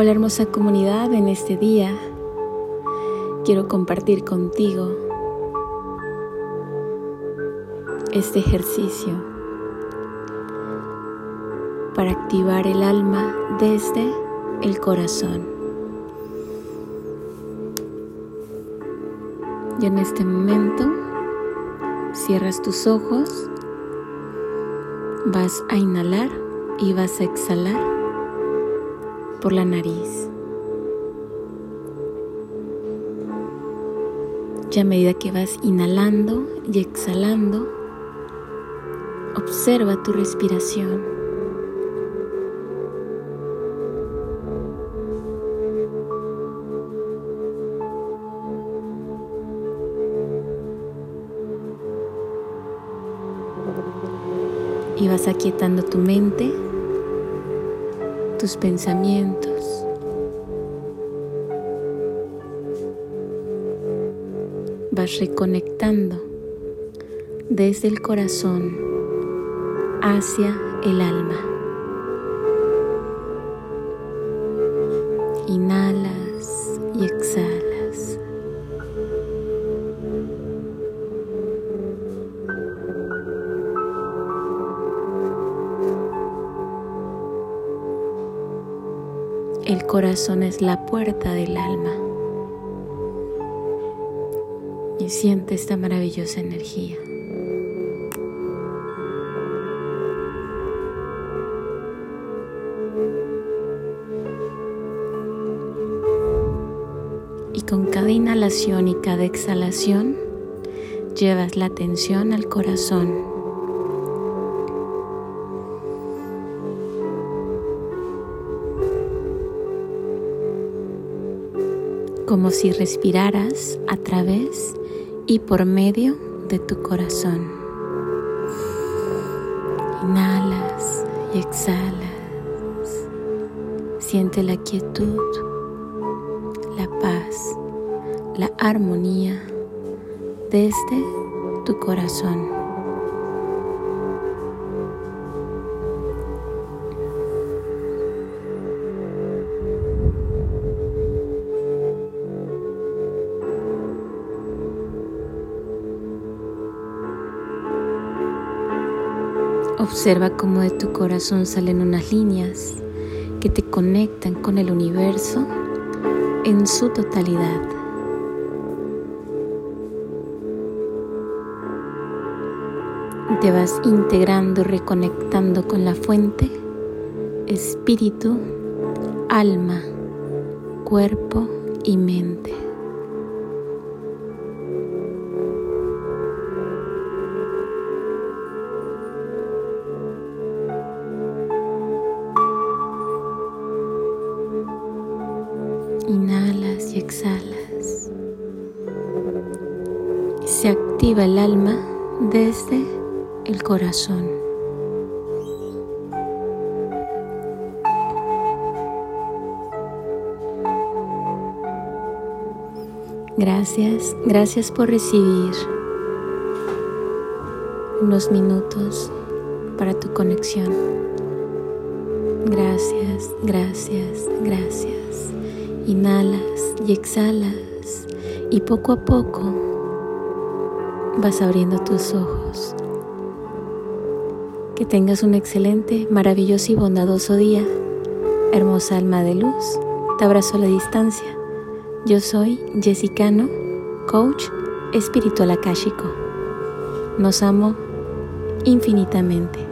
Hola hermosa comunidad, en este día quiero compartir contigo este ejercicio para activar el alma desde el corazón. Y en este momento cierras tus ojos, vas a inhalar y vas a exhalar por la nariz. Y a medida que vas inhalando y exhalando, observa tu respiración. Y vas aquietando tu mente tus pensamientos. Vas reconectando desde el corazón hacia el alma. El corazón es la puerta del alma. Y siente esta maravillosa energía. Y con cada inhalación y cada exhalación llevas la atención al corazón. Como si respiraras a través y por medio de tu corazón. Inhalas y exhalas. Siente la quietud, la paz, la armonía desde tu corazón. Observa cómo de tu corazón salen unas líneas que te conectan con el universo en su totalidad. Te vas integrando, reconectando con la fuente, espíritu, alma, cuerpo y mente. Inhalas y exhalas. Se activa el alma desde el corazón. Gracias, gracias por recibir unos minutos para tu conexión. Gracias, gracias, gracias. Inhalas y exhalas y poco a poco vas abriendo tus ojos. Que tengas un excelente, maravilloso y bondadoso día. Hermosa alma de luz, te abrazo a la distancia. Yo soy Jessicano, coach espiritual akáshico. Nos amo infinitamente.